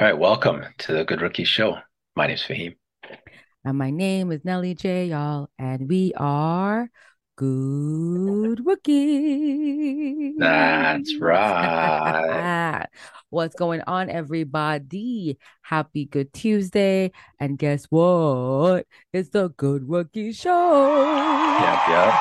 All right, welcome to the Good Rookie Show. My name is Faheem. And my name is Nelly J, y'all, and we are Good Rookie. That's right. What's going on, everybody? Happy Good Tuesday. And guess what? It's the Good Rookie Show. Yep, yep.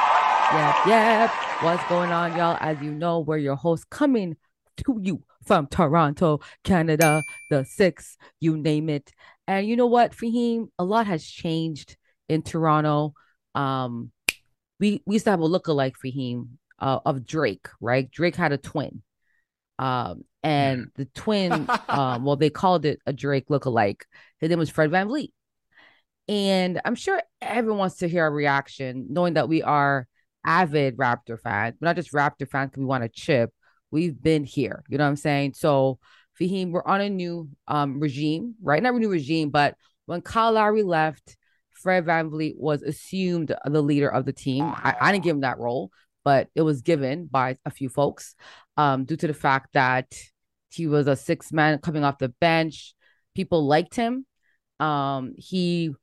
Yep, yep. What's going on, y'all? As you know, we're your hosts coming to you from Toronto, Canada, the six, you name it. And you know what, Faheem? A lot has changed in Toronto. Um, we we used to have a look-alike Faheem uh, of Drake, right? Drake had a twin. Um, and the twin, um, well, they called it a Drake look-alike. His name was Fred VanVleet. And I'm sure everyone wants to hear our reaction, knowing that we are avid Raptor fans, but not just Raptor fans because we want to chip. We've been here. You know what I'm saying? So, Faheem, we're on a new um, regime, right? Not a new regime, but when Kyle Lowry left, Fred VanVleet was assumed the leader of the team. I, I didn't give him that role, but it was given by a few folks um, due to the fact that he was a six man coming off the bench. People liked him. Um, he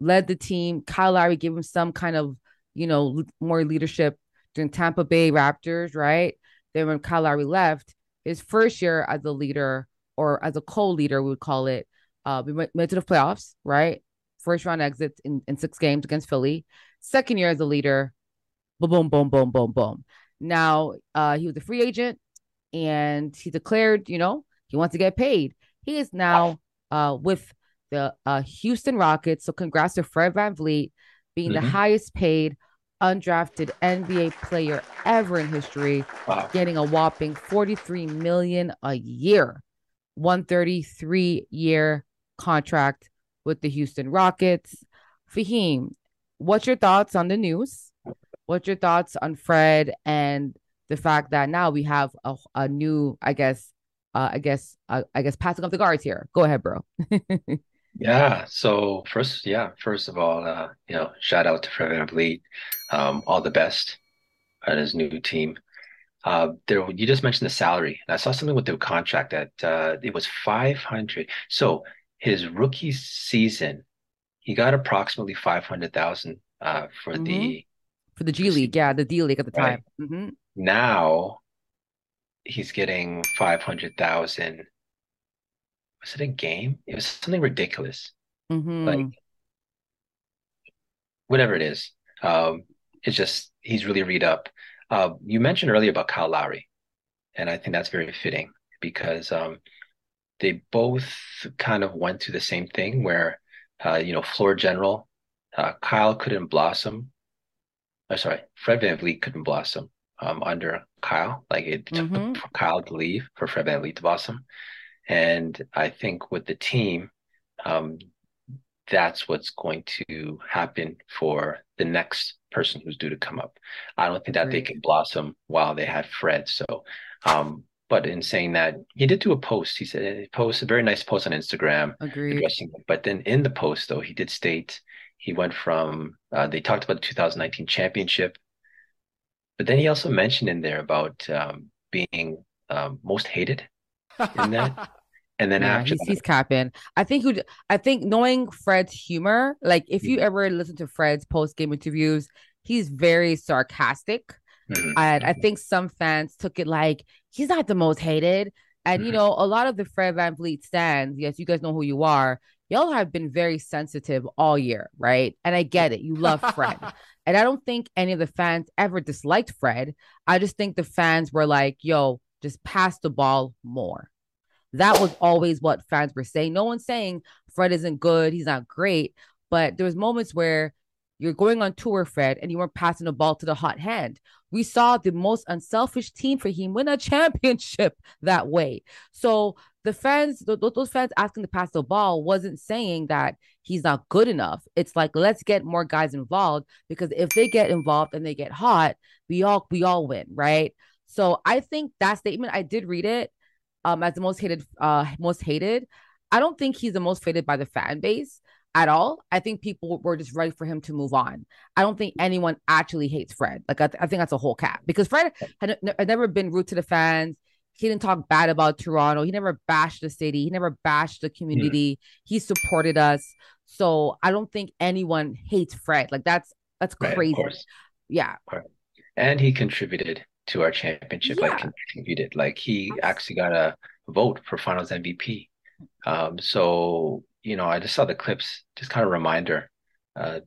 led the team. Kyle Lowry gave him some kind of, you know, more leadership during Tampa Bay Raptors, right? Then when Kyle Lowry left, his first year as a leader or as a co-leader, we would call it, uh, we went, went to the playoffs, right? First round exit in, in six games against Philly. Second year as a leader, boom, boom, boom, boom, boom, boom. Now uh, he was a free agent and he declared, you know, he wants to get paid. He is now uh, with the uh, Houston Rockets. So congrats to Fred Van VanVleet being mm-hmm. the highest paid undrafted NBA player ever in history, wow. getting a whopping 43 million a year, 133 year contract with the Houston Rockets. Faheem, what's your thoughts on the news? What's your thoughts on Fred and the fact that now we have a, a new, I guess, uh, I guess, uh, I guess, passing of the guards here. Go ahead, bro. Yeah. So first, yeah, first of all, uh, you know, shout out to Fred VanVleet. Um, all the best on his new team. Uh, there, you just mentioned the salary. And I saw something with the contract that uh, it was 500. So his rookie season, he got approximately 500,000 uh, for Mhm. the For the G League, yeah, the D League at the right. time. hmm Now he's getting 500,000 was it a game? It was something ridiculous. hmm Like whatever it is. Um, it's just he's really read up. Uh, you mentioned earlier about Kyle Lowry, and I think that's very fitting because um, they both kind of went through the same thing where uh, you know, floor general, uh, Kyle couldn't blossom. Oh, sorry, Fred Van VanVleet couldn't blossom um, under Kyle. Like it took hmm for Kyle to leave for Fred VanVleet to blossom. And I think with the team, um, that's what's going to happen for the next person who's due to come up. I don't think that they can blossom while they have Fred. So, um, but in saying that, he did do a post. He said he posted a very nice post on Instagram Agreed. But then in the post, though, he did state he went from uh, they talked about the 2019 championship, but then he also mentioned in there about um, being um, most hated in that. And then Yeah, after he's that, he's capping. I think who I think knowing Fred's humor, like if you Mhm, ever listen to Fred's post game interviews, he's very sarcastic. mhm, And I mhm, think some fans took it like he's not the most hated. And you know, a lot of the Fred VanVleet stands, yes, you guys know who you are. Y'all have been very sensitive all year, right? And I get it. You love Fred. And I don't think any of the fans ever disliked Fred. I just think the fans were like, yo, just pass the ball more. That was always what fans were saying. No one's saying Fred isn't good, he's not great, but there was moments where you're going on tour, Fred, and you weren't passing the ball to the hot hand. We saw the most unselfish team for him win a championship that way. So the fans, th- th- those fans asking to pass the ball, wasn't saying that he's not good enough. It's like let's get more guys involved because if they get involved and they get hot, we all we all win, right? So I think that statement I did read it um as the most hated uh most hated. I don't think he's the most hated by the fan base at all. I think people were just ready for him to move on. I don't think anyone actually hates Fred. Like I, th- I think that's a whole cap because Fred had, n- had never been rude to the fans. He didn't talk bad about Toronto. He never bashed the city. He never bashed the community. Mm. He supported us. So I don't think anyone hates Fred. Like that's that's crazy. Right, yeah. And he contributed to our championship. Yeah. Like contributed. Like he actually got a vote for Finals MVP. Um, so you know, I just saw the clips, just kind of reminder, uh,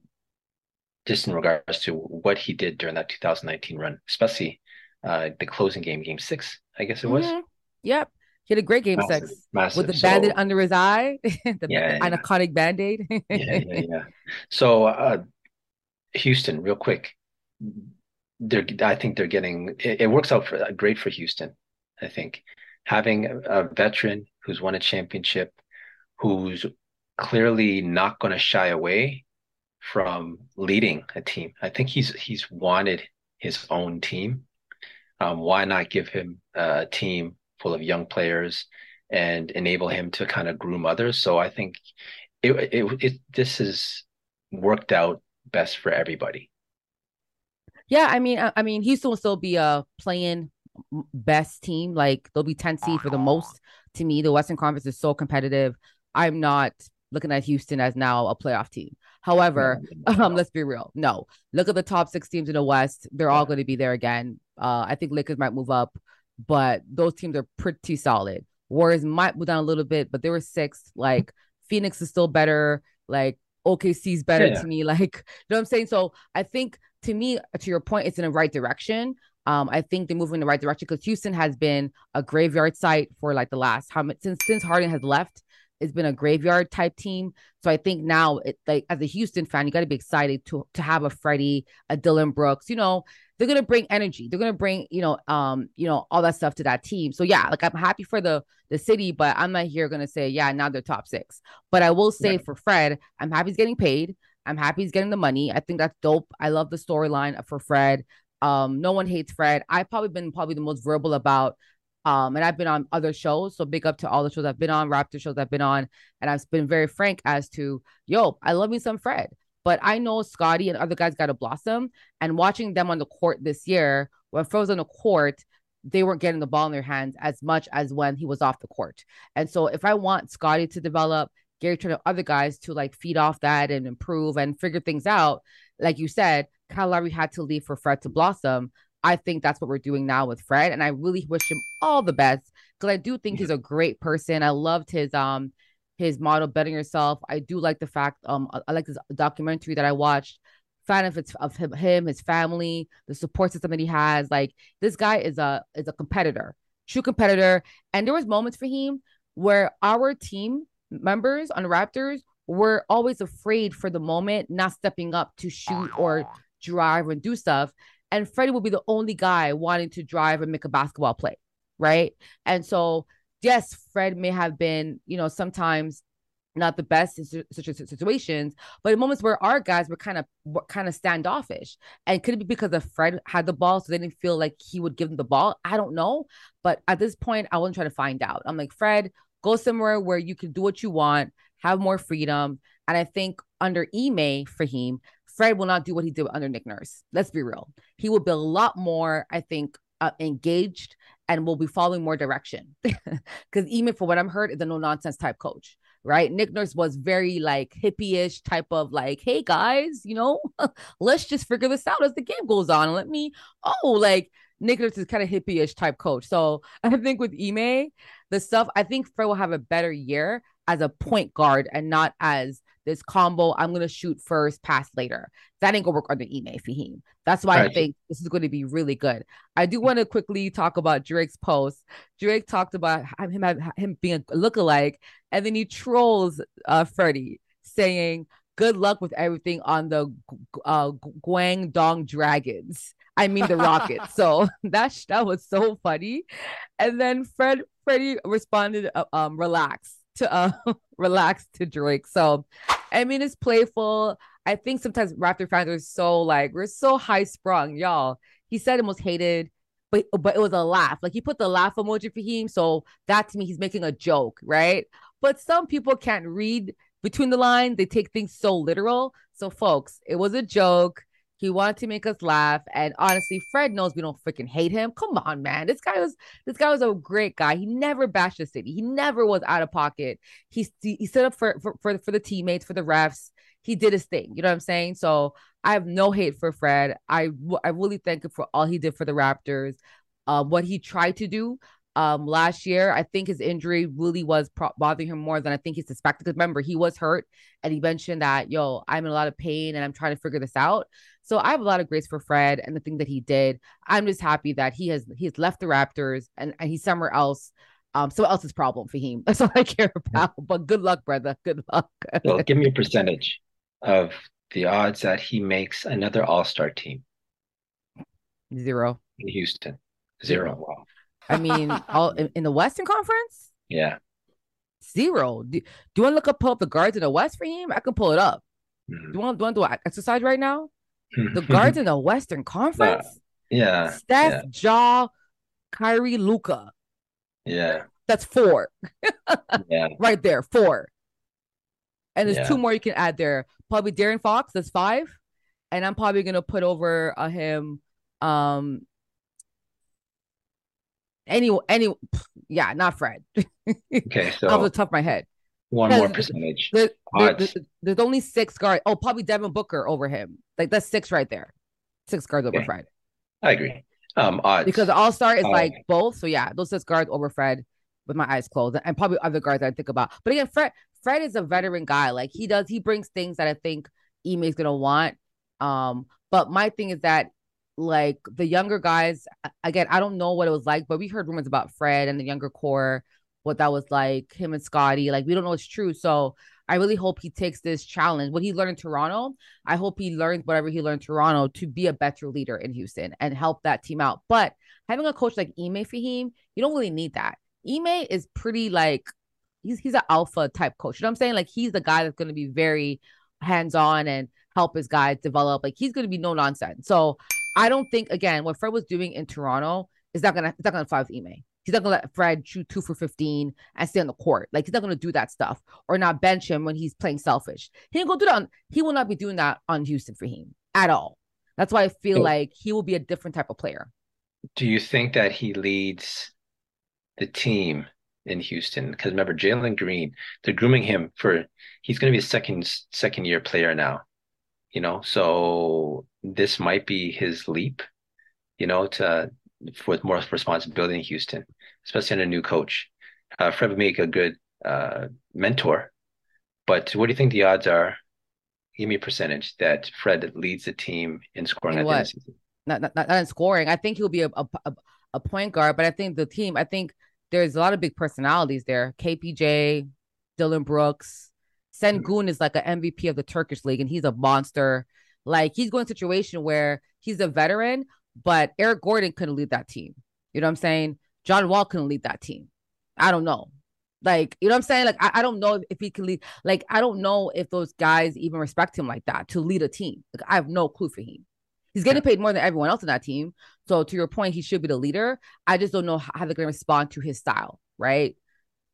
just in regards to what he did during that 2019 run, especially uh, the closing game, game six, I guess it was. Mm-hmm. Yep. He had a great game massive, six massive. with the so, bandit under his eye, the yeah, iconic yeah. band aid. yeah, yeah, yeah. So, uh, Houston, real quick, they're, I think they're getting it, it works out for great for Houston. I think having a, a veteran who's won a championship, who's clearly not going to shy away from leading a team. I think he's he's wanted his own team. Um, why not give him a team full of young players and enable him to kind of groom others? So I think it it, it this has worked out best for everybody. Yeah, I mean, I, I mean, Houston will still be a playing best team. Like they'll be 10 seed for the most. To me, the Western Conference is so competitive. I'm not looking at Houston as now a playoff team. However, um, let's be real. No, look at the top six teams in the West. They're all going to be there again. Uh, I think Lakers might move up, but those teams are pretty solid. Warriors might move down a little bit, but they were sixth. Like Phoenix is still better. Like OKC's better yeah. to me. Like, you know what I'm saying? So I think to me, to your point, it's in the right direction. Um, I think they move in the right direction because Houston has been a graveyard site for like the last how much since since Harden has left. It's been a graveyard type team. So I think now, it, like as a Houston fan, you got to be excited to to have a Freddie, a Dillon Brooks. You know, they're gonna bring energy. They're gonna bring you know, um, you know, all that stuff to that team. So yeah, like I'm happy for the the city, but I'm not here gonna say yeah now they're top six. But I will say for Fred, I'm happy he's getting paid. I'm happy he's getting the money. I think that's dope. I love the storyline for Fred. Um, no one hates Fred. I've probably been probably the most verbal about um, and I've been on other shows, so big up to all the shows I've been on, Raptor shows I've been on, and I've been very frank as to, yo, I love me some Fred, but I know Scotty and other guys got to blossom. And watching them on the court this year, when was on the court, they weren't getting the ball in their hands as much as when he was off the court. And so, if I want Scotty to develop, Gary Trent, other guys to like feed off that and improve and figure things out, like you said, Kyle Lowry had to leave for Fred to blossom. I think that's what we're doing now with Fred, and I really wish him all the best because I do think he's a great person. I loved his um his model "Betting Yourself." I do like the fact um I like this documentary that I watched. Fan of, of him, him, his family, the support system that he has. Like this guy is a is a competitor, true competitor. And there was moments for him where our team members on Raptors were always afraid for the moment, not stepping up to shoot or drive and do stuff and Freddie will be the only guy wanting to drive and make a basketball play, right? And so, yes, Fred may have been, you know, sometimes not the best in such situations, but in moments where our guys were kind of kind of standoffish, and could it be because of Fred had the ball, so they didn't feel like he would give them the ball? I don't know, but at this point, I wasn't trying to find out. I'm like, Fred, go somewhere where you can do what you want, have more freedom, and I think under Ime Faheem, Fred will not do what he did under Nick Nurse. Let's be real. He will be a lot more, I think, uh, engaged and will be following more direction. Because even for what I'm heard, is a no nonsense type coach, right? Nick Nurse was very like hippie-ish type of like, hey guys, you know, let's just figure this out as the game goes on. Let me, oh, like Nick Nurse is kind of hippie-ish type coach. So I think with Ime, the stuff, I think Fred will have a better year as a point guard and not as this combo. I'm gonna shoot first, pass later. That ain't gonna work under Ime Faheem. That's why right. I think this is going to be really good. I do want to quickly talk about Drake's post. Drake talked about him him being a lookalike, and then he trolls uh Freddie saying, "Good luck with everything on the uh, Guangdong Dragons." I mean the Rockets. so that that was so funny. And then Fred Freddie responded, uh, um, "Relax." To uh, relax to Drake. So I mean, it's playful. I think sometimes Raptor fans are so like we're so high sprung, y'all. He said it most hated, but but it was a laugh. Like he put the laugh emoji for him, so that to me he's making a joke, right? But some people can't read between the lines; they take things so literal. So, folks, it was a joke. He wanted to make us laugh. And honestly, Fred knows we don't freaking hate him. Come on, man. This guy was this guy was a great guy. He never bashed the city. He never was out of pocket. He he stood up for for for, for the teammates, for the refs. He did his thing. You know what I'm saying? So I have no hate for Fred. I I really thank him for all he did for the Raptors. Uh, what he tried to do um last year. I think his injury really was pro- bothering him more than I think he suspected. Because remember, he was hurt and he mentioned that, yo, I'm in a lot of pain and I'm trying to figure this out. So I have a lot of grace for Fred and the thing that he did. I'm just happy that he has he has left the Raptors and, and he's somewhere else. Um, someone else's problem for him. That's all I care about. But good luck, brother. Good luck. well, give me a percentage of the odds that he makes another All Star team. Zero. In Houston. Zero. Wow. I mean, all in, in, the Western Conference. Yeah. Zero. Do, do you want to look up pull up the guards in the West for him? I can pull it up. Mm-hmm. Do you want, do you want to do an exercise right now? the guards in the Western Conference. Yeah. Steph, yeah. Ja, Kyrie, Luka. Yeah. That's four. yeah. Right there, four. And there's yeah. two more you can add there. Probably De'Aaron Fox. That's five. And I'm probably gonna put over uh, him. Um. Any, any, yeah, not Fred. okay, so off the top of my head. One more percentage. There, there, there, there's only six guards. Oh, probably Devin Booker over him. Like that's six right there. Six guards over. Fred. I agree. Um, odds because All Star is uh, like both. So yeah, those six guards over Fred with my eyes closed, and probably other guards I think about. But again, Fred Fred is a veteran guy. Like he does, he brings things that I think Ime is gonna want. Um, but my thing is that like the younger guys, again, I don't know what it was like, but we heard rumors about Fred and the younger core what that was like, him and scotty Like, we don't know it's true. So I really hope he takes this challenge. What he learned in Toronto, I hope he learns whatever he learned in Toronto to be a better leader in Houston and help that team out. But having a coach like Ime Faheem, you don't really need that. Ime is pretty like he's he's an alpha type coach. You know what I'm saying? Like he's the guy that's gonna be very hands-on and help his guys develop. Like he's gonna be no nonsense. So I don't think again what Fred was doing in Toronto is not gonna it's not gonna fly with Ime. He's not gonna let Fred shoot two for 15 and stay on the court. Like he's not gonna do that stuff or not bench him when he's playing selfish. He didn't go do that. On, he will not be doing that on Houston for him at all. That's why I feel so, like he will be a different type of player. Do you think that he leads the team in Houston? Because remember, Jalen Green, they're grooming him for he's gonna be a second second year player now. You know, so this might be his leap, you know, to with more responsibility in Houston, especially under a new coach. Uh, Fred would make a good uh, mentor. But what do you think the odds are? Give me a percentage that Fred leads the team in scoring at the end of the season. Not, not, not in scoring. I think he'll be a, a, a point guard, but I think the team, I think there's a lot of big personalities there. KPJ, Dillon Brooks, Sengun mm-hmm. is like an MVP of the Turkish league, and he's a monster. Like he's going a situation where he's a veteran, but Eric Gordon couldn't lead that team. You know what I'm saying? John Wall couldn't lead that team. I don't know. Like, you know what I'm saying? Like, I, I don't know if he can lead. Like, I don't know if those guys even respect him like that to lead a team. Like, I have no clue for him. He's getting paid more than everyone else in that team. So, to your point, he should be the leader. I just don't know how they're going to respond to his style, right?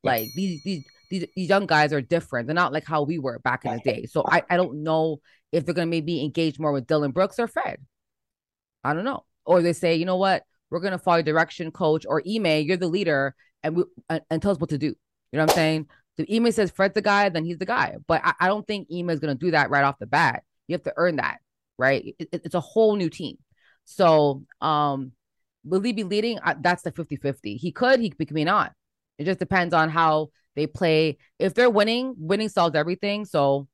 Like, these, these, these, these young guys are different. They're not like how we were back in the day. So, I, I don't know if they're going to maybe engage more with Dillon Brooks or Fred. I don't know or they say, you know what, we're gonna follow direction, coach, or Ime, you're the leader, and we and, and tell us what to do. You know what I'm saying? If Ime says Fred's the guy, then he's the guy. But I, I don't think Ime is gonna do that right off the bat. You have to earn that, right? It, it, it's a whole new team. So, um, will he be leading? that's the 50-50. He could, he, he may not. It just depends on how they play. If they're winning, winning solves everything. So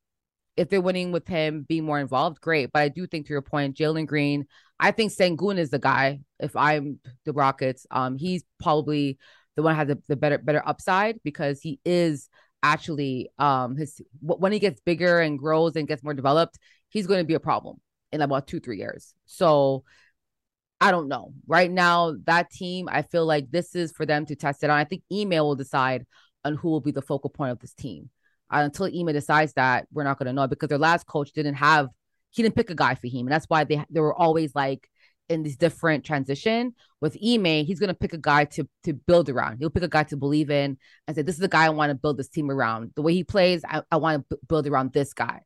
if they're winning with him being more involved, great. But I do think to your point, Jalen Green, I think Sengun is the guy. If I'm the Rockets, um, he's probably the one has the, the better better upside because he is actually um his when he gets bigger and grows and gets more developed, he's going to be a problem in about two three years. So I don't know. Right now, that team, I feel like this is for them to test it on. I think Ime will decide on who will be the focal point of this team. Until Ime decides that, we're not going to know because their last coach didn't have he didn't pick a guy for him. And that's why they they were always like in this different transition. With Ime, he's gonna pick a guy to to build around. He'll pick a guy to believe in and say, This is the guy I want to build this team around. The way he plays, I, I want to b- build around this guy.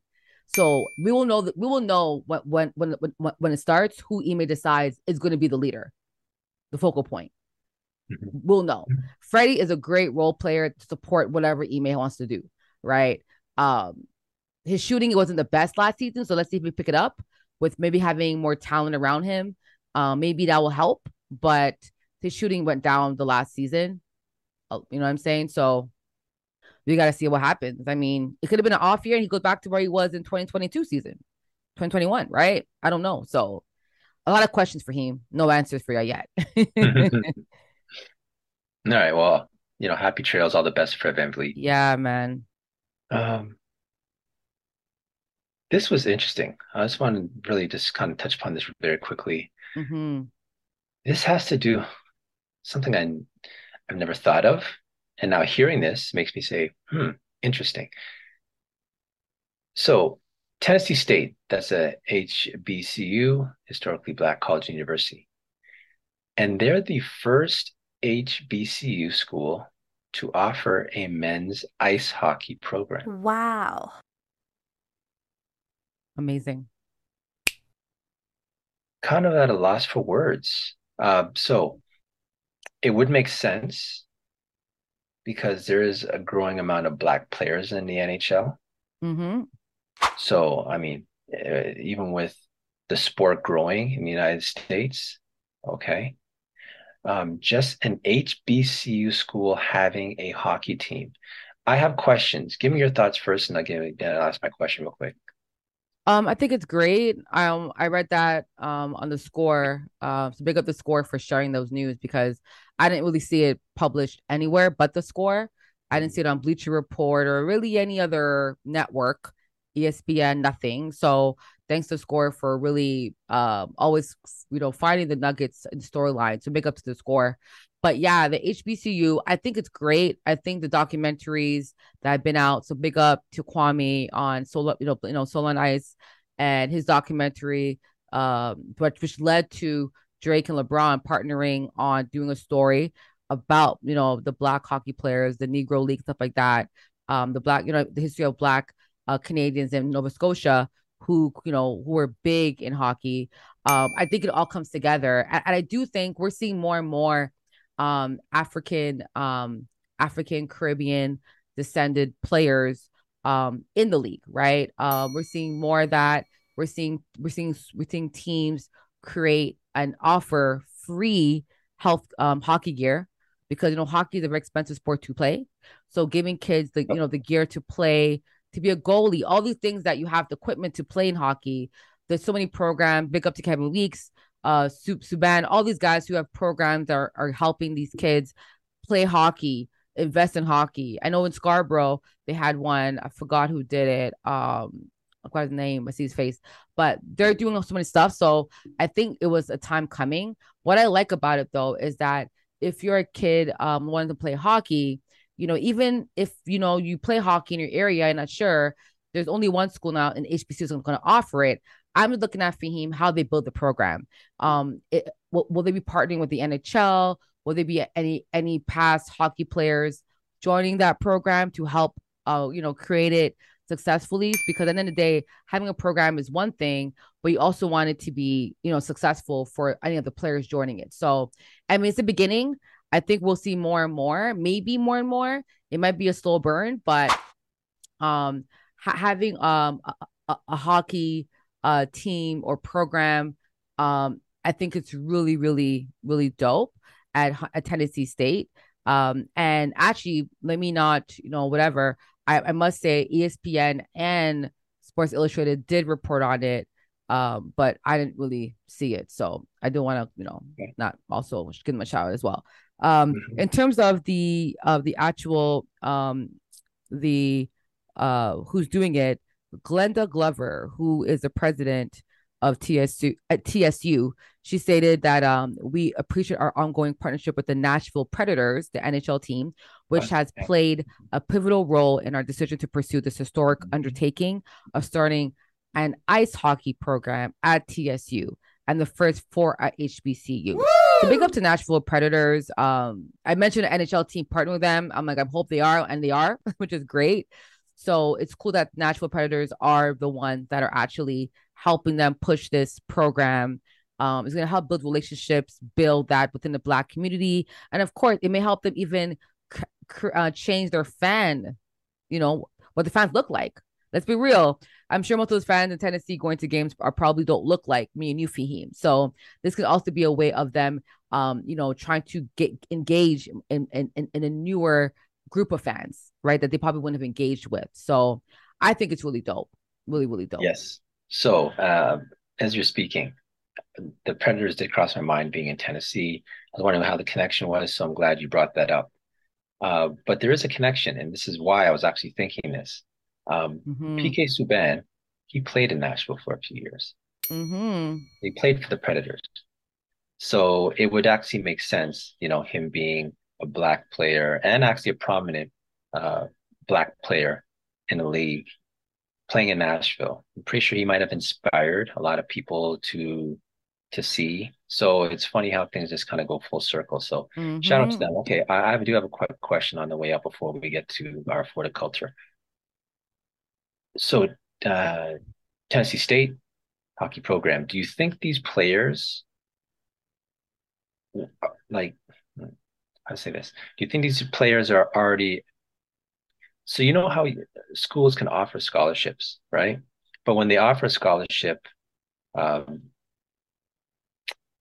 So we will know that we will know when when when when, when it starts who Ime decides is going to be the leader, the focal point. Mm-hmm. We'll know. Freddie is a great role player to support whatever Ime wants to do, right? Um, his shooting wasn't the best last season, so let's see if we pick it up with maybe having more talent around him. Um, maybe that will help, but his shooting went down the last season. Uh, you know what I'm saying? So we got to see what happens. I mean, it could have been an off year and he goes back to where he was in 2022 season, 2021, right? I don't know. So a lot of questions for him. No answers for you yet. All right. Well, you know, happy trails. All the best for VanVleet. Yeah, man. Um, this was interesting. I just want to really just kind of touch upon this very quickly. Mm-hmm. This has to do something I I've never thought of, and now hearing this makes me say, "Hmm, interesting." So, Tennessee State, that's a HBCU, historically Black college and university, and they're the first HBCU school to offer a men's ice hockey program. Wow. Amazing. Kind of at a loss for words. Uh, so it would make sense because there is a growing amount of black players in the NHL. Mm-hmm. So, I mean, uh, even with the sport growing in the United States, okay, um, just an HBCU school having a hockey team. I have questions. Give me your thoughts first, and I'll give and I'll ask my question real quick. Um, I think it's great. I um, I read that um on the score. Um, so big up the score for sharing those news because I didn't really see it published anywhere but the score. I didn't see it on Bleacher Report or really any other network, ESPN, nothing. So thanks to Score for really uh, always, you know, finding the nuggets in storyline. So big up to the Score. But yeah, the HBCU, I think it's great. I think the documentaries that have been out. So big up to Kwame on Solo, you know, you know, Soul on Ice and his documentary, um, which, which led to Drake and LeBron partnering on doing a story about, you know, the black hockey players, the Negro League, stuff like that. Um, the black, you know, the history of black uh, Canadians in Nova Scotia who you know who are big in hockey. Um, I think it all comes together, and, and I do think we're seeing more and more um, African, um, African Caribbean descended players um, in the league. Right, uh, we're seeing more of that. We're seeing we're seeing we're seeing teams create and offer free health um, hockey gear because you know hockey is a very expensive sport to play. So giving kids the you know the gear to play to be a goalie, all these things that you have the equipment to play in hockey. There's so many programs. Big up to Kevin Weekes, uh, Soup Subban, all these guys who have programs that are, are helping these kids play hockey, invest in hockey. I know in Scarborough they had one. I forgot who did it. Um, I forgot his name. I see his face, but they're doing so many stuff. So I think it was a time coming. What I like about it though is that if you're a kid um wanting to play hockey, you know, even if you know you play hockey in your area, I'm not sure. There's only one school now, and HBCU is going to offer it. I'm looking at Faheem how they build the program. Um, it, will, will they be partnering with the NHL? Will there be any any past hockey players joining that program to help, uh, you know, create it successfully? Because at the end of the day, having a program is one thing, but you also want it to be, you know, successful for any of the players joining it. So, I mean, it's the beginning. I think we'll see more and more, maybe more and more. It might be a slow burn, but um, ha- having um a, a, a hockey uh team or program, um, I think it's really, really, really dope at, at Tennessee State. Um, and actually, let me not, you know, whatever. I, I must say, ESPN and Sports Illustrated did report on it um, but I didn't really see it, so I do want to, you know, not also give them a shout out as well. Um, in terms of the of the actual um the uh who's doing it, Glenda Glover, who is the president of TSU at TSU, she stated that um we appreciate our ongoing partnership with the Nashville Predators, the NHL team, which has played a pivotal role in our decision to pursue this historic mm-hmm. undertaking of starting an ice hockey program at TSU and the first four at HBCU. Woo! So big up to Nashville Predators. Um, I mentioned an NHL team partnering with them. I'm like, I hope they are, and they are, which is great. So it's cool that Nashville Predators are the ones that are actually helping them push this program. Um, it's going to help build relationships, build that within the Black community, and of course, it may help them even uh, change their fan, you know, what the fans look like. Let's be real. I'm sure most of those fans in Tennessee going to games are probably don't look like me and you, Faheem. So this could also be a way of them, um, you know, trying to get engage in, in, in a newer group of fans, right? That they probably wouldn't have engaged with. So I think it's really dope. Really, really dope. Yes. So uh, as you're speaking, the Predators did cross my mind being in Tennessee. I was wondering how the connection was, so I'm glad you brought that up. Uh, but there is a connection, and this is why I was actually thinking this. Um, mm-hmm. PK Subban, he played in Nashville for a few years. Mm-hmm. He played for the Predators. So it would actually make sense, you know, him being a black player and actually a prominent uh, black player in the league playing in Nashville. I'm pretty sure he might have inspired a lot of people to to see. So it's funny how things just kind of go full circle. So mm-hmm. shout out to them. Okay, I, I do have a quick question on the way up before we get to our Florida culture. So uh, Tennessee State hockey program. Do you think these players, like, to say this? Do you think these players are already? So you know how schools can offer scholarships, right? But when they offer a scholarship, um,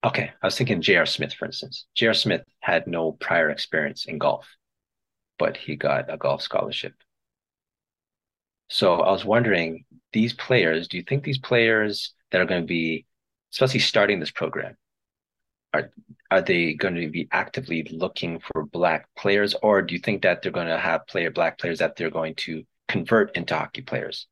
okay, I was thinking J.R. Smith, for instance. J.R. Smith had no prior experience in golf, but he got a golf scholarship. So I was wondering, these players, do you think these players that are going to be, especially starting this program, are are they going to be actively looking for black players, or do you think that they're going to have player black players that they're going to convert into hockey players?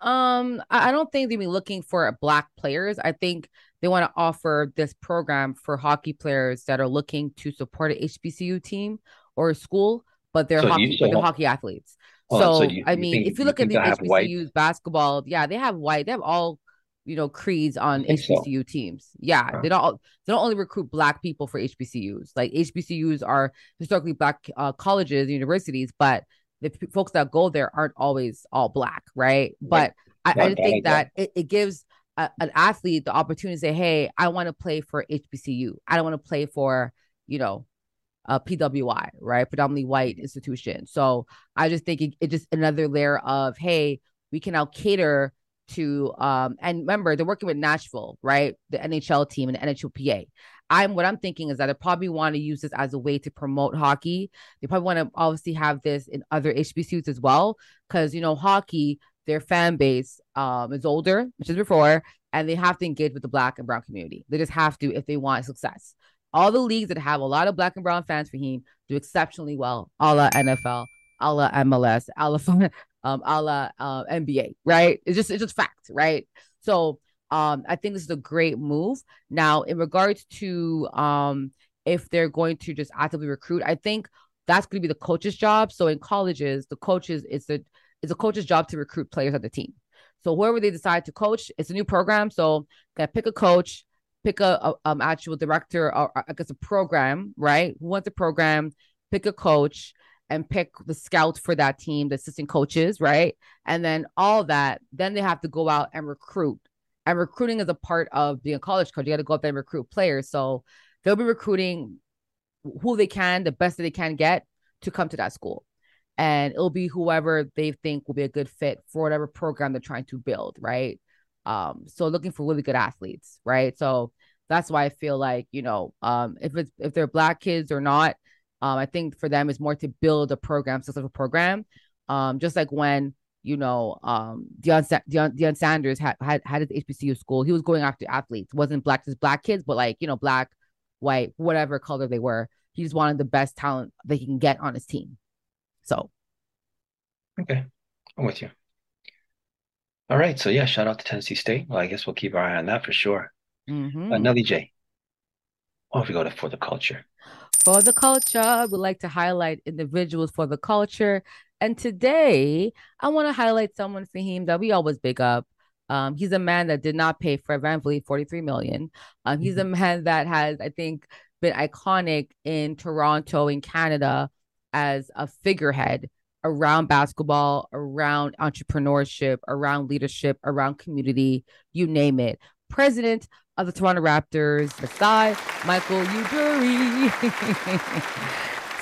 Um, I don't think they'll be looking for black players. I think they want to offer this program for hockey players that are looking to support a HBCU team or a school, but they're so hockey, but they're hockey athletes. Oh, so, so you, I mean, think, if you look at the HBCUs basketball, yeah, they have white, they have all you know creeds on HBCU so. teams. Yeah, they don't they don't only recruit black people for HBCUs. Like HBCUs are historically black uh, colleges, and universities, but the p- folks that go there aren't always all black, right? But I, I think that it, it gives a, an athlete the opportunity to say, "Hey, I want to play for HBCU. I don't want to play for you know uh, PWI, right? Predominantly white institution. So I just think it, it just another layer of, hey, we can now cater to um and remember they're working with Nashville, right? The NHL team and the NHLPA. I'm what I'm thinking is that they probably want to use this as a way to promote hockey. They probably want to obviously have this in other HBCUs as well, because you know hockey, their fan base um is older, which is before, and they have to engage with the black and brown community. They just have to if they want success all the leagues that have a lot of black and brown fans for him do exceptionally well, a la NFL, a la MLS, a la, um, a la uh, NBA, right? It's just it's just fact, right? So um, I think this is a great move. Now, in regards to um, if they're going to just actively recruit, I think that's going to be the coach's job. So in colleges, the coaches it's the it's a coach's job to recruit players on the team. So whoever they decide to coach, it's a new program. So can pick a coach, pick a, a um actual director or I guess a program, right? Who wants a program, pick a coach and pick the scout for that team, the assistant coaches, right? And then all that, then they have to go out and recruit. And recruiting is a part of being a college coach. You got to go out there and recruit players. So they'll be recruiting who they can, the best that they can get to come to that school. And it'll be whoever they think will be a good fit for whatever program they're trying to build, right? Um, so looking for really good athletes, right? So that's why I feel like, you know, um, if it's if they're black kids or not, um, I think for them it's more to build a program, successful program. Um, just like when, you know, um Deion, Deion, Deion Sanders had, had had his HBCU school, he was going after athletes, wasn't black just black kids, but like, you know, black, white, whatever color they were. He just wanted the best talent that he can get on his team. So Okay. I'm with you. All right. So yeah, shout out to Tennessee State. Well, I guess we'll keep our eye on that for sure. Mm-hmm. Uh, Nelly J. What if we go to for the culture? For the culture, we like to highlight individuals for the culture. And today, I want to highlight someone for him that we always big up. Um, he's a man that did not pay for VanVleet 43 million. Um, he's mm-hmm. a man that has, I think, been iconic in Toronto, in Canada, as a figurehead around basketball, around entrepreneurship, around leadership, around community, you name it. President of the Toronto Raptors, Masai Michael Ujiri.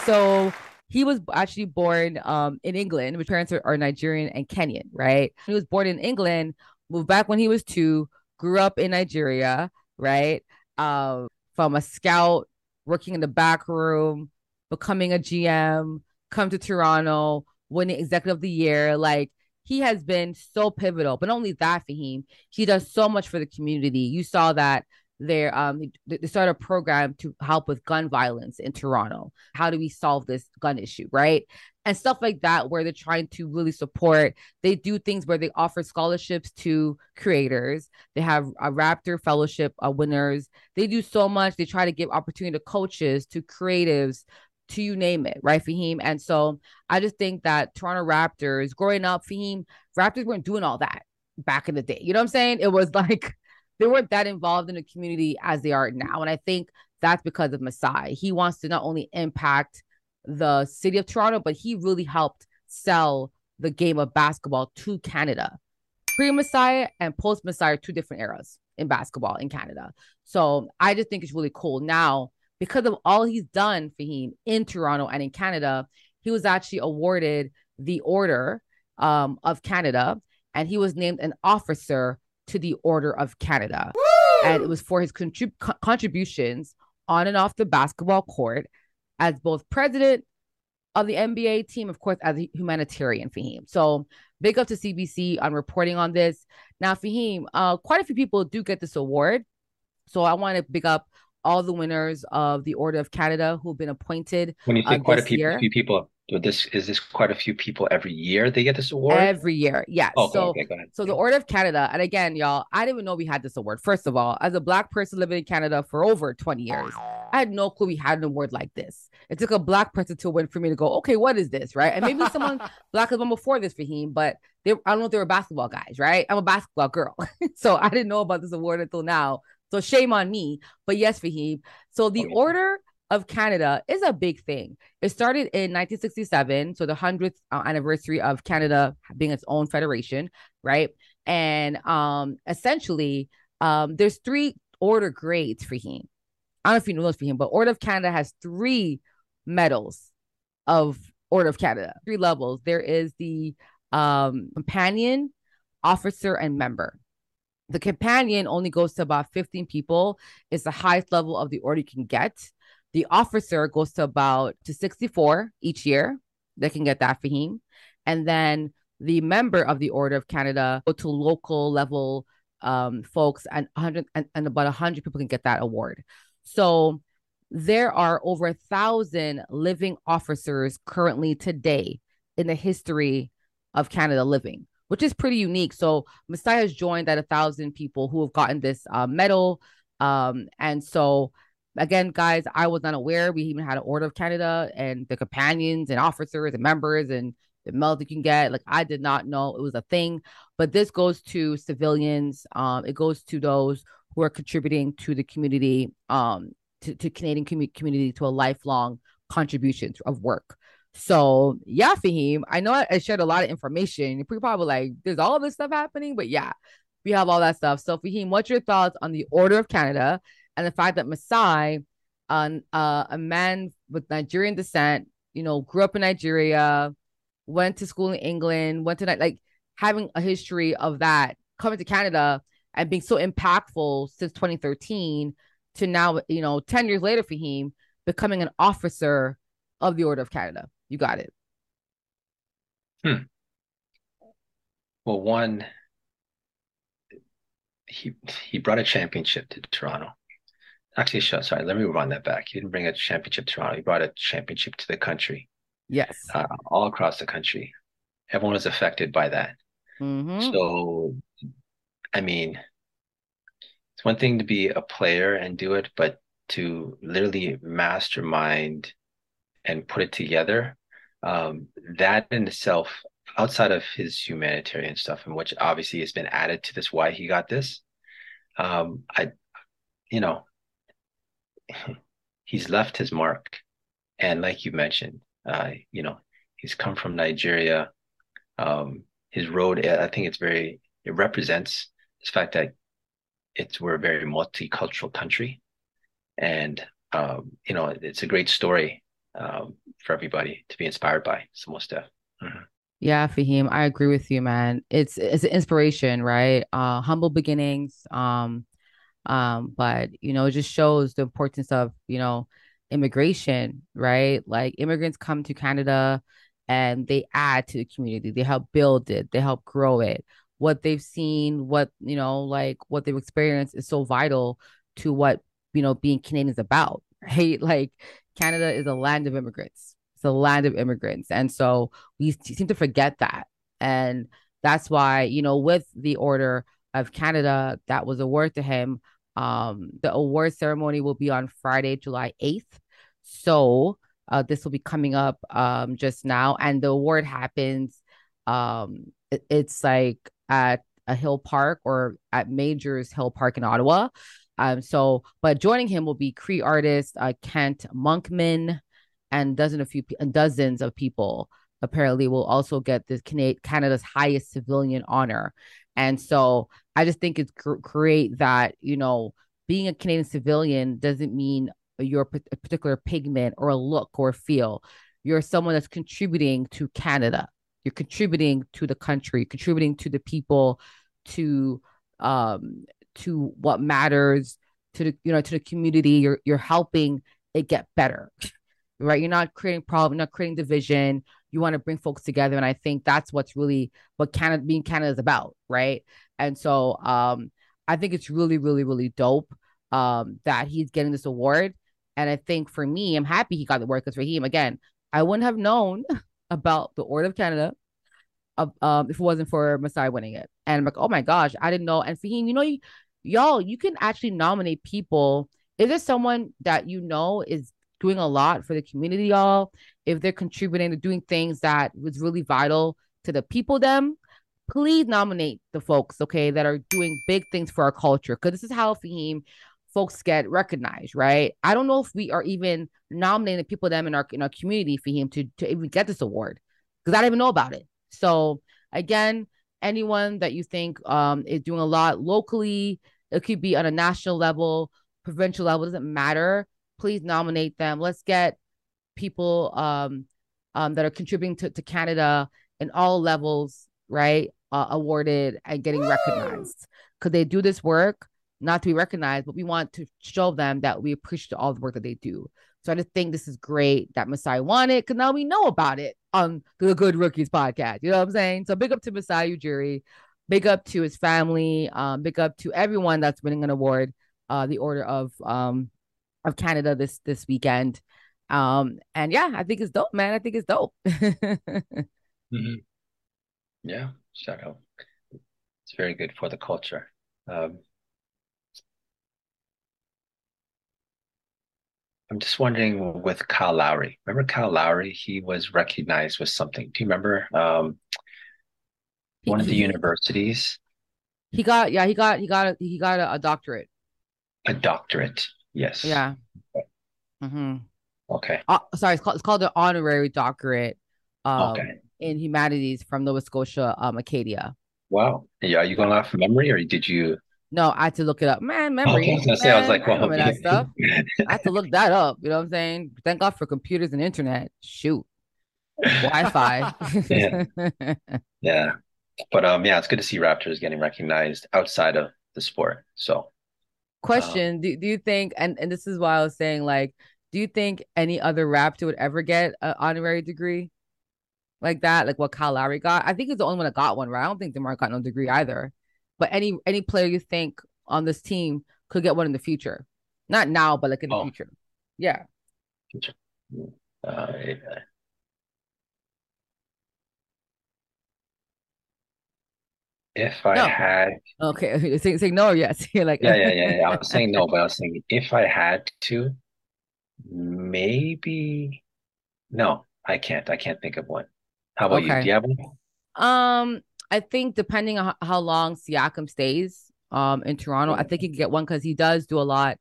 so he was actually born um, in England. His parents are, are Nigerian and Kenyan, right? He was born in England, moved back when he was two, grew up in Nigeria, right? Um, from a scout, working in the back room, becoming a GM, come to Toronto, winning executive of the year. Like he has been so pivotal. But only that, Faheem, he does so much for the community. You saw that there um they started a program to help with gun violence in Toronto. How do we solve this gun issue, right? And stuff like that where they're trying to really support. They do things where they offer scholarships to creators. They have a Raptor fellowship winners. They do so much. They try to give opportunity to coaches, to creatives, to you name it, right, Faheem? And so I just think that Toronto Raptors, growing up, Faheem, Raptors weren't doing all that back in the day. You know what I'm saying? It was like they weren't that involved in the community as they are now. And I think that's because of Masai. He wants to not only impact the city of Toronto, but he really helped sell the game of basketball to Canada. Pre Masai and post Masai are two different eras in basketball in Canada. So I just think it's really cool. Now, because of all he's done for him in Toronto and in Canada, he was actually awarded the Order um, of Canada and he was named an officer to the Order of Canada. Woo! And it was for his contrib- contributions on and off the basketball court as both president of the NBA team, of course, as a humanitarian, Faheem. So big up to CBC on reporting on this. Now, Faheem, uh, quite a few people do get this award. So I want to big up all the winners of the Order of Canada who've been appointed. When you say uh, quite a few, few people, this is this quite a few people every year they get this award? Every year yeah oh, so okay, so the order of canada and again y'all i didn't even know we had this award. First of all as a black person living in canada for over 20 years i had no clue we had an award like this. It took a black person to win for me to go okay what is this? Right? And maybe someone black has won before this for him but they i don't know if they were basketball guys right? I'm a basketball girl. So i didn't know about this award until now so shame on me but yes faheem so the okay. order of Canada is a big thing. It started in 1967, so the 100th uh, anniversary of Canada being its own federation, right? And um, essentially, um, there's three order grades for him. I don't know if you know this for him, but Order of Canada has three medals of Order of Canada, three levels. There is the um, companion, officer, and member. The companion only goes to about 15 people. It's the highest level of the order you can get. The officer goes to about to 64 each year. They can get that for him. And then the member of the Order of Canada go to local level um, folks and 100 and, and about 100 people can get that award. So there are over a thousand living officers currently today in the history of Canada living, which is pretty unique. So Masai has joined at a thousand people who have gotten this uh, medal. Um, and so again, guys, I was not aware we even had an Order of Canada and the companions and officers and members and the medals you can get. Like I did not know it was a thing, but this goes to civilians. Um, it goes to those who are contributing to the community, um, to, to Canadian com- community to a lifelong contribution of work. So yeah, Faheem, I know I, shared a lot of information. You're probably like, there's all this stuff happening, but yeah, we have all that stuff. So Faheem, what's your thoughts on the Order of Canada? and the fact that Masai, uh, uh, a man with Nigerian descent, you know, grew up in Nigeria, went to school in England, went to like having a history of that, coming to Canada and being so impactful since 2013 to now, you know, 10 years later for him becoming an officer of the Order of Canada. You got it. Hmm. Well, one, he he brought a championship to Toronto actually, sorry, let me run that back. He didn't bring a championship to Toronto. He brought a championship to the country. Yes. Uh, all across the country. Everyone was affected by that. Mm-hmm. So, I mean, it's one thing to be a player and do it, but to literally mastermind and put it together, um, that in itself, outside of his humanitarian stuff, and which obviously has been added to this, why he got this, um, I, you know, he's left his mark. And like you mentioned, uh, you know, He's come from Nigeria. Um, his road, I think it's very, it represents the fact that it's we're a very multicultural country, and um, you know it's a great story um, for everybody to be inspired by. some more stuff. Mm-hmm. Yeah, Faheem, I agree with you, man. It's it's an inspiration, right? Uh, humble beginnings. Um, um, but you know, it just shows the importance of you know immigration, right? Like immigrants come to Canada and they add to the community. They help build it. They help grow it. What they've seen, what you know, like what they've experienced, is so vital to what you know being Canadian is about, right? Like Canada is a land of immigrants. It's a land of immigrants, and so we seem to forget that, and that's why you know with the Order of Canada that was awarded to him um, the award ceremony will be on Friday, July 8th. So uh, this will be coming up um, just now. And the award happens, um, it, it's like at a hill park or at Majors Hill Park in Ottawa. Um, so, but joining him will be Cree artist uh, Kent Monkman and dozen a few and dozens of people apparently will also get this Canada's highest civilian honor. And so I just think it's gr- great that, you know, being a Canadian civilian doesn't mean you're a particular pigment or a look or feel. You're someone that's contributing to Canada. You're contributing to the country, contributing to the people, to um to what matters, to the you know to the community. You're you're helping it get better, right? You're not creating problem, not creating division. You want to bring folks together, and I think that's what's really what Canada being Canada is about, right? And so um I think it's really, really, really dope um, that he's getting this award. And I think for me, I'm happy he got the award because for him, again, I wouldn't have known about the Order of Canada uh, um, if it wasn't for Masai winning it. And I'm like, oh my gosh, I didn't know. And Faheem, you know, you, y'all, you can actually nominate people. If there's someone that you know is doing a lot for the community, y'all, if they're contributing to doing things that was really vital to the people, them, please nominate the folks, okay, that are doing big things for our culture. Because this is how Faheem folks get recognized, right? I don't know if we are even nominating the people them in our in our community for him to to even get this award because I don't even know about it. So again, anyone that you think um is doing a lot locally, it could be on a national level, provincial level, doesn't matter. Please nominate them. Let's get people um um that are contributing to, to Canada in all levels right, uh, awarded and getting Woo! recognized. Could they do this work? Not to be recognized, but we want to show them that we appreciate all the work that they do. So I just think this is great that Masai won it because now we know about it on the Good Rookies podcast. You know what I'm saying? So big up to Masai Ujiri, big up to his family, um, big up to everyone that's winning an award, uh, the Order of um of Canada this this weekend. Um, and yeah, I think it's dope, man. I think it's dope. mm-hmm. Yeah, shout out. It's very good for the culture. Um, I'm just wondering with Kyle Lowry. Remember Kyle Lowry? He was recognized with something. Do you remember um, one of the universities? He got yeah, he got he got a, he got a, a doctorate. A doctorate, yes. Yeah. Mm-hmm. Okay. Uh, sorry, it's called it's called an honorary doctorate. Um, okay in humanities from Nova Scotia, um, Acadia. Wow. Yeah, are you going off memory or did you? No, I had to look it up. Man, memory. Oh, I, was say, I was like, well, okay. that stuff. I had to look that up. You know what I'm saying? Thank God for computers and internet. Shoot. Wi-Fi. yeah. yeah. But um, yeah, it's good to see Raptors getting recognized outside of the sport. So question, um, do, do you think and, and this is why I was saying, like, do you think any other Raptor would ever get an honorary degree? like that, like what Kyle Lowry got. I think he's the only one that got one, right? I don't think DeMar got no degree either. But any any player you think on this team could get one in the future, not now, but like in the oh. future. Yeah. Uh, if I no. had okay, you're saying say no or yes. You're like yeah, yeah, yeah, yeah. I was saying no, but I was saying if I had to, maybe no, I can't. I can't think of one. How about okay. you? Do you have one? Um, I think depending on how long Siakam stays um in Toronto, I think he can get one because he does do a lot,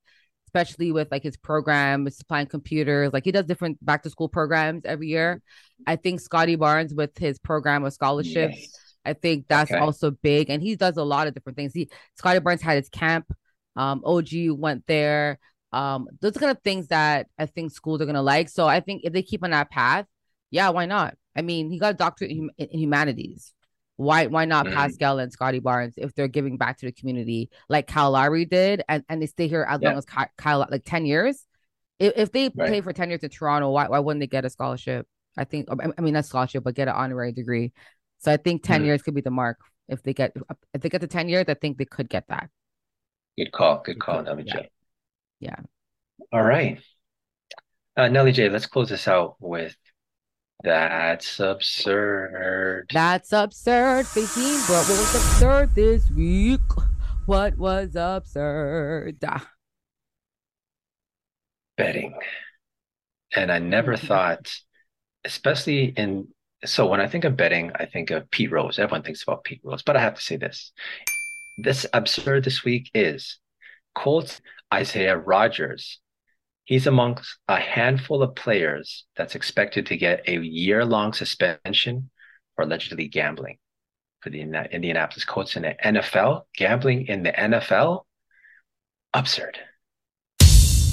especially with like his program, supplying computers. Like he does different back to school programs every year. I think Scottie Barnes with his program of scholarships. Yes. I think that's okay. also big, and he does a lot of different things. He Scottie Barnes had his camp. Um, OG went there. Um, those kind of things that I think schools are gonna like. So I think if they keep on that path, yeah, why not? I mean, he got a doctorate in humanities. Why why not mm-hmm. Pascal and Scottie Barnes if they're giving back to the community like Kyle Lowry did and, and they stay here as yeah. long as Kyle, like 10 years? If, if they right. play for 10 years in Toronto, why why wouldn't they get a scholarship? I think I mean not scholarship, but get an honorary degree. So I think 10 mm-hmm. years could be the mark. If they get if they get the 10 years, I think they could get that. Good call. Good call, Nelly yeah. J. Yeah. All right. Uh, Nelly J, let's close this out with that's absurd. That's absurd, Faheem. What was absurd this week? What was absurd? Betting. And I never mm-hmm. thought, especially in so when I think of betting, I think of Pete Rose. Everyone thinks about Pete Rose, but I have to say this. This absurd this week is Colts Isaiah Rodgers He's amongst a handful of players that's expected to get a year long suspension for allegedly gambling for the Indianapolis Colts in the NFL. Gambling in the NFL, absurd.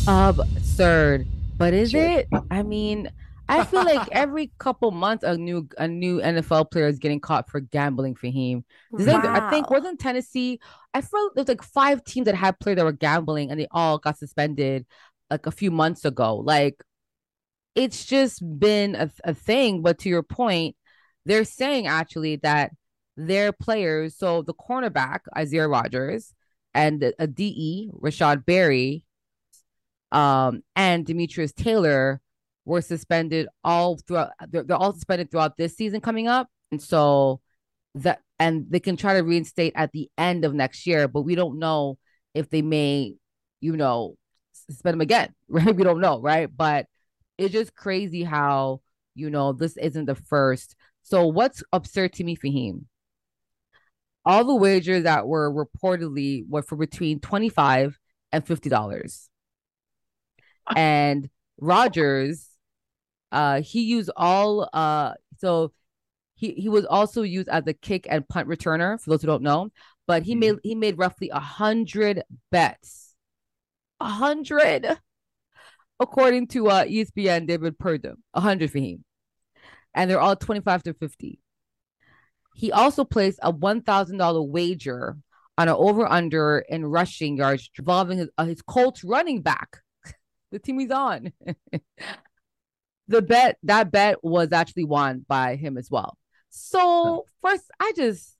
Absurd. But is it? I mean, I feel like every couple months a new a new NFL player is getting caught for gambling for him. Wow. I think wasn't Tennessee. I felt there was like five teams that had players that were gambling and they all got suspended like a few months ago. Like it's just been a, a thing. But to your point, they're saying actually that their players, so the cornerback, Isaiah Rodgers, and a DE, Rashod Berry, um, and Demetrius Taylor were suspended all throughout they're, they're all suspended throughout this season coming up. And so that and they can try to reinstate at the end of next year, but we don't know if they may, you know, suspend them again, right? We don't know, right? But it's just crazy how, you know, this isn't the first. So what's absurd to me, Faheem? All the wagers that were reportedly were for between 25 and $50. And Rodgers, uh, he used all uh so he he was also used as a kick and punt returner, for those who don't know, but he mm-hmm. made he made roughly a hundred bets a hundred, according to uh, ESPN. David a hundred for him, and they're all twenty five to fifty. He also placed a one thousand dollar wager on an over under in rushing yards involving his, uh, his Colts running back, the team he's on. the bet that bet was actually won by him as well. So first, I just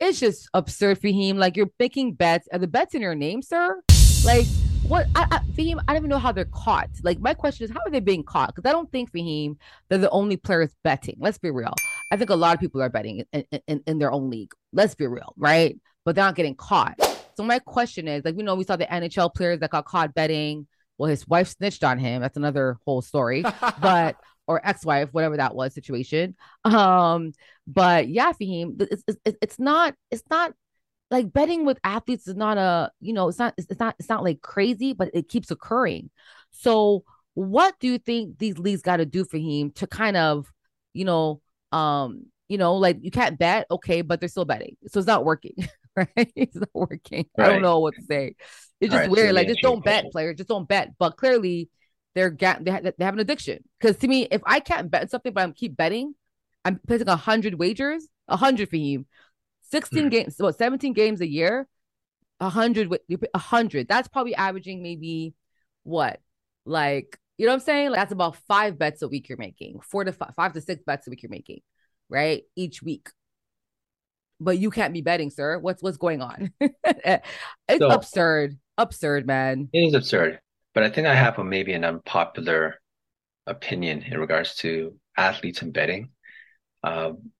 it's just absurd for him. Like you're making bets. Are the bets in your name, sir? Like what I, I Faheem, I don't even know how they're caught. Like my question is, how are they being caught? Because I don't think Faheem they're the only players betting. Let's be real. I think a lot of people are betting in, in, in their own league. Let's be real, right? But they're not getting caught. So my question is, like, you know, we saw the NHL players that got caught betting. Well, his wife snitched on him. That's another whole story. but or ex-wife, whatever that was situation. Um, but yeah, Faheem, it's, it's, it's not it's not like betting with athletes is not a you know it's not it's not it's not like crazy but it keeps occurring. So what do you think these leagues got to do for him to kind of you know um you know like you can't bet okay but they're still betting. So it's not working right? It's not working. Right. i don't know what to say. It's just right, weird so like just don't bet players just don't bet. But clearly they're ga- they, ha- they have an addiction. Because to me if i can't bet something but i'm keep betting i'm placing a hundred wagers a hundred for him 16 mm-hmm. games, well, 17 games a year, a hundred a hundred. That's probably averaging maybe what? Like, you know what I'm saying? Like that's about five bets a week you're making, four to five, five to six bets a week you're making, right? Each week. But you can't be betting, sir. What's what's going on? it's so, absurd. Absurd, man. It is absurd. But I think I have a maybe an unpopular opinion in regards to athletes and betting. Um,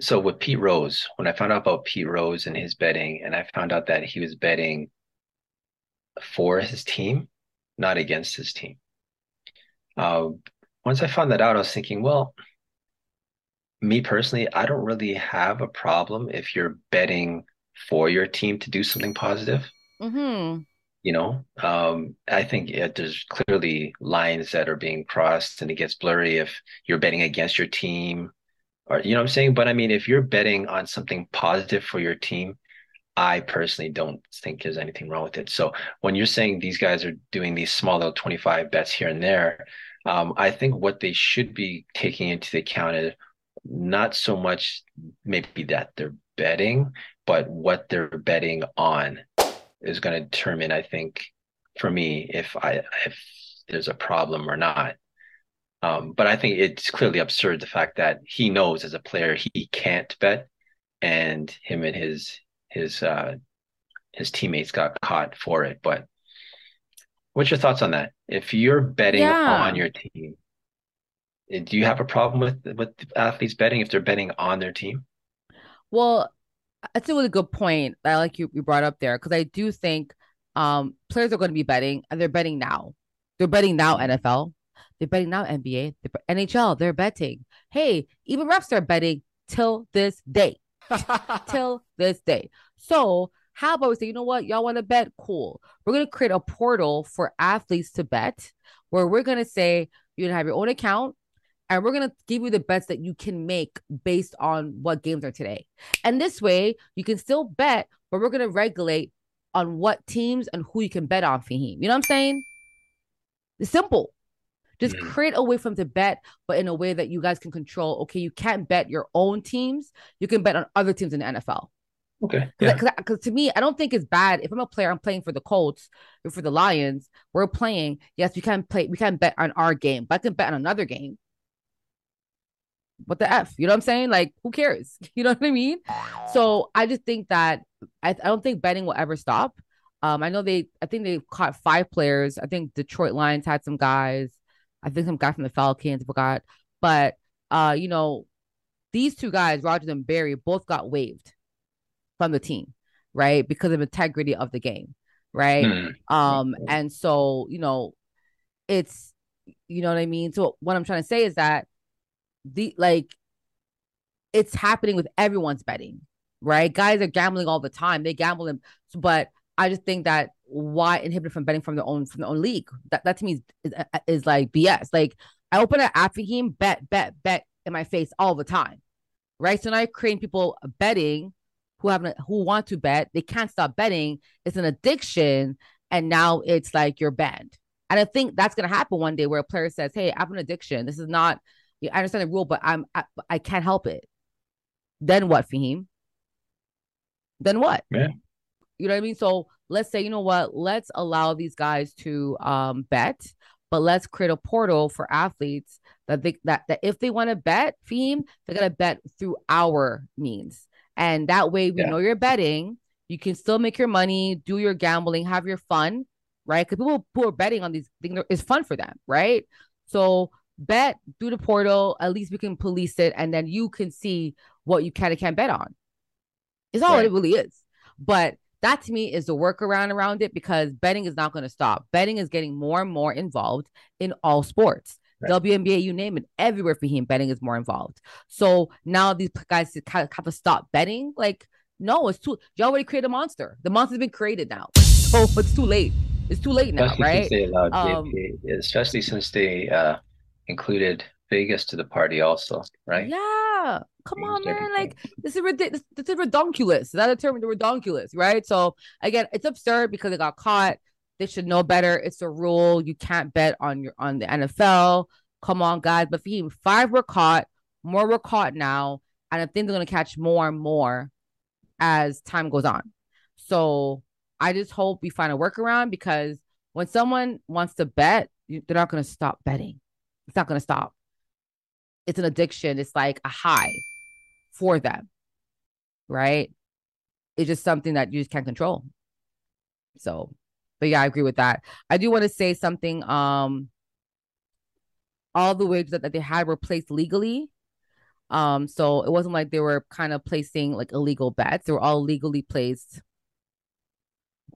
so with Pete Rose, when I found out about Pete Rose and his betting, and I found out that he was betting for his team, not against his team. Uh, once I found that out, I was thinking, well, me personally, I don't really have a problem if you're betting for your team to do something positive. Mm-hmm. You know, um, I think there's clearly lines that are being crossed, and it gets blurry if you're betting against your team, or you know what I'm saying. But I mean, if you're betting on something positive for your team, I personally don't think there's anything wrong with it. So when you're saying these guys are doing these small little 25 bets here and there, um, I think what they should be taking into account is not so much maybe that they're betting, but what they're betting on is going to determine, I think, for me, if I if there's a problem or not. Um, but I think it's clearly absurd the fact that he knows as a player he can't bet, and him and his his uh, his teammates got caught for it. But what's your thoughts on that? If you're betting yeah. on your team, do you have a problem with with athletes betting if they're betting on their team? Well, that's a really good point. I like you you brought up there because I do think um players are going to be betting and they're betting now. They're betting now NFL. They're betting now NBA. They're, NHL. They're betting. Hey, even refs are betting till this day. till this day. So how about we say, you know what, y'all want to bet? Cool. We're gonna create a portal for athletes to bet, where we're gonna say you're gonna have your own account and we're going to give you the bets that you can make based on what games are today. And this way, you can still bet, but we're going to regulate on what teams and who you can bet on, Faheem. You know what I'm saying? It's simple. Just mm-hmm. create a way for them to bet, but in a way that you guys can control. Okay, you can't bet your own teams. You can bet on other teams in the NFL. Okay. Because yeah. to me, I don't think it's bad. If I'm a player, I'm playing for the Colts or for the Lions. We're playing. Yes, we can play. We can bet on our game, but I can bet on another game what the f you know what i'm saying like who cares you know what i mean so i just think that i, I don't think betting will ever stop um i know they i think they caught five players i think detroit lions had some guys i think some guy from the falcons forgot but uh you know these two guys Rodgers and Berry, both got waived from the team right because of integrity of the game right mm-hmm. um and so you know it's you know what i mean so what i'm trying to say is that the like it's happening with everyone's betting, right? Guys are gambling all the time. They gamble them, but I just think that why inhibit from betting from their own from their own league? That that to me is, is, is like BS. Like I open an app for him, bet, bet, bet in my face all the time, right? So now I create people betting who have who want to bet. They can't stop betting. It's an addiction, and now it's like you're banned. And I think that's gonna happen one day where a player says, "Hey, I have an addiction. This is not I understand the rule, but I'm I, I can't help it. Then what, Faheem? Then what? Yeah. You know what I mean? So let's say, you know what, let's allow these guys to um bet, but let's create a portal for athletes that they that, that if they want to bet, Faheem, they're gonna bet through our means. And that way we yeah. know you're betting. You can still make your money, do your gambling, have your fun, right? Because people who are betting on these things is fun for them, right? So bet through the portal. At least we can police it, and then you can see what you can and can't bet on. It's all right. it really is. But that to me is the workaround around it because betting is not going to stop. Betting is getting more and more involved in all sports. Right. WNBA, you name it, everywhere for him, betting is more involved. So now these guys have to stop betting. Like, no, it's too. You already created a monster. The monster's been created now, so it's too late. It's too late now, especially right? Since allowed um, especially since they uh, included Vegas to the party also, right? Yeah. Come on, man. Like this is ridiculous. This is redonkulous. That a term, the redonkulous, right? So again, it's absurd because they got caught. They should know better. It's a rule. You can't bet on your on the NFL. Come on, guys. But for him, five were caught, more were caught now. And I think they're gonna catch more and more as time goes on. So I just hope we find a workaround because when someone wants to bet, they're not gonna stop betting it's not going to stop. It's an addiction. It's like a high for them, right? It's just something that you just can't control. So, but yeah, I agree with that. I do want to say something. Um, all the wages that, that they had were placed legally. Um, so it wasn't like they were kind of placing like illegal bets. They were all legally placed,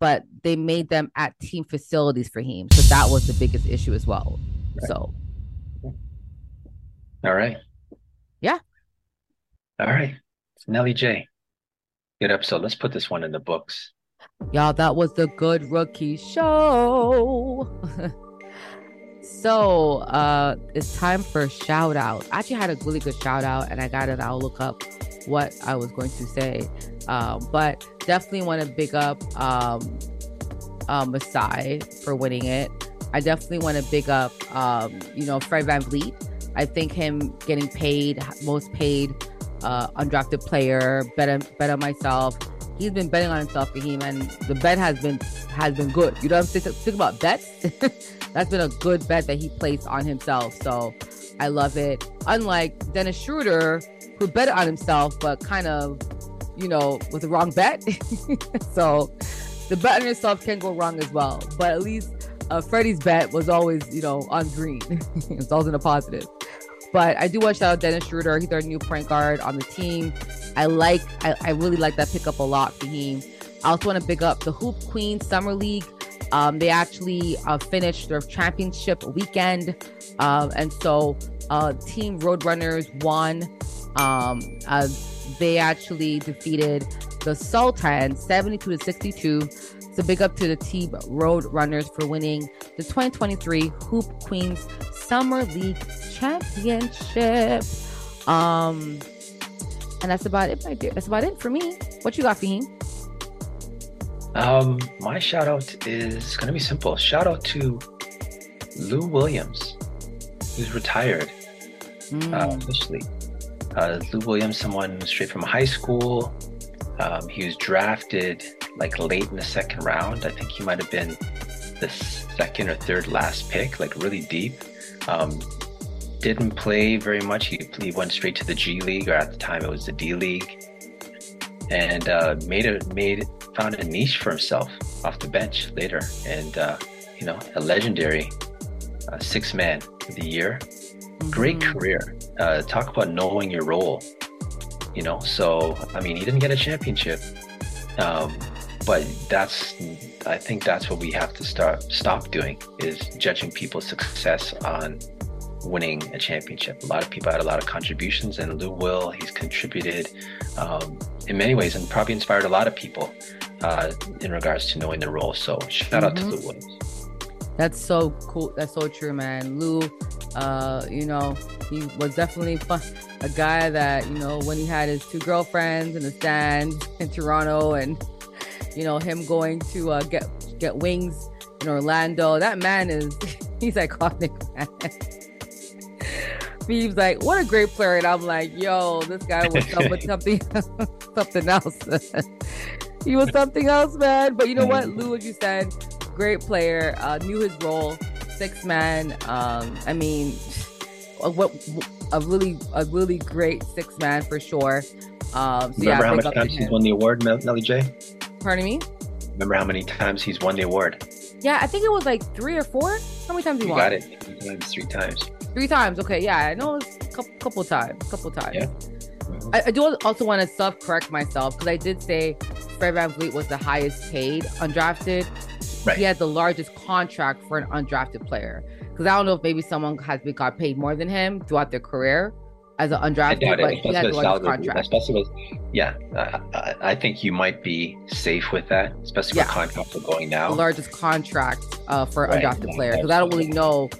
but they made them at team facilities for him. So that was the biggest issue as well. Right. So all right. All right. Nelly J. Good episode. Let's put this one in the books. Y'all, that was the good rookie show. so uh it's time for shout out. I actually had a really good shout out and I got it. I'll look up what I was going to say. Um, but definitely want to big up um um Masai for winning it. I definitely want to big up um, you know, Fred Van VanVleet. I think him getting paid, most paid uh undrafted player, better better myself he's been betting on himself, Faheem, and the bet has been has been good. You know what I'm saying? Think about bets. That's been a good bet that he placed on himself. So I love it. Unlike Dennis Schroeder, who bet on himself, but kind of, you know, with the wrong bet. so the bet on yourself can go wrong as well. But at least uh, Freddie's bet was always, you know, on green. it's always in a positive. But I do want to shout out Dennis Schroeder. He's our new point guard on the team. I like, I, I really like that pickup a lot for him. I also want to pick up the Hoop Queen Summer League. Um, they actually uh, finished their championship weekend. Uh, and so uh, Team Roadrunners won. Um, uh, they actually defeated the Sultans 72 to 62. So big up to the team Roadrunners for winning the 2023 Hoop Queens Summer League Championship. Um, and that's about it, my dear. That's about it for me. What you got, Faheem? Um, my shout out is gonna be simple. Shout out to Lou Williams, who's retired mm. uh, officially. Uh, Lou Williams, someone straight from high school. Um, he was drafted like late in the second round. I think he might have been the second or third last pick, like really deep. Um, didn't play very much. He, he went straight to the G League, or at the time it was the D League, and uh, made a made found a niche for himself off the bench later, and uh, you know a legendary uh, six man of the year. Great mm-hmm. career. Uh, talk about knowing your role. You know, so I mean, he didn't get a championship, um, but that's I think that's what we have to start stop doing is judging people's success on winning a championship. A lot of people had a lot of contributions, and Lou Will, he's contributed um, in many ways and probably inspired a lot of people uh, in regards to knowing the role. So shout mm-hmm. out to mm-hmm. Lou Williams. That's so cool. That's so true, man. Lou, uh, you know, he was definitely fun. A guy that, you know, when he had his two girlfriends in the stands in Toronto and, you know, him going to uh, get get wings in Orlando. That man is he's iconic, man. Phoebe's like, what a great player. And I'm like, yo, this guy was something, something, something else. he was something else, man. But you know what, Lou, as you said, great player, uh, knew his role, six man. Um, I mean, what a really a really great six man for sure. Um, so Remember yeah, how many times he's won the award, Nelly J? Pardon me. Remember how many times he's won the award? Yeah, I think it was like three or four. How many times he you won? Got it. Three times. Three times. Okay, yeah, I know it's a couple, couple times. Couple times. Yeah. I, I, do also want to self correct myself because I did say Fred VanVleet was the highest paid undrafted. Right. He had the largest contract for an undrafted player. Because I don't know if maybe someone has been got paid more than him throughout their career as an undrafted, but he had the largest contract. Especially with, yeah, uh, I think you might be safe with that, especially yeah. with contracts are going now. The largest contract uh, for an right. undrafted player because I don't really know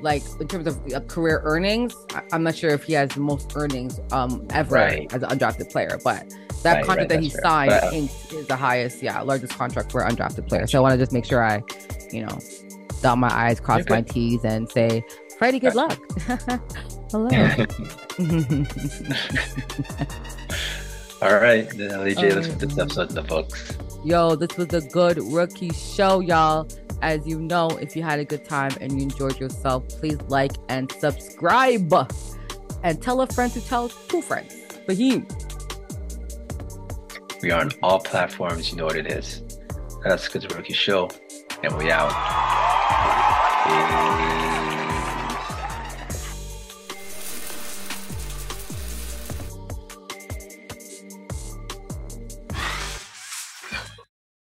like in terms of uh, career earnings, I- am not sure if he has the most earnings um ever right. as an undrafted player, but that right, contract that he signed but, is the highest, yeah, largest contract for an undrafted player. So I want to just make sure I, you know, dot my I's, cross my T's, and say, Freddie, good luck. Hello. All right, LJ, let's put this episode in the books. Yo, this was a good rookie show, y'all. As you know, if you had a good time and you enjoyed yourself, please like and subscribe. And tell a friend to tell two friends. Faheem. We are on all platforms. You know what it is. That's Good Rookie Show. And we out. Peace.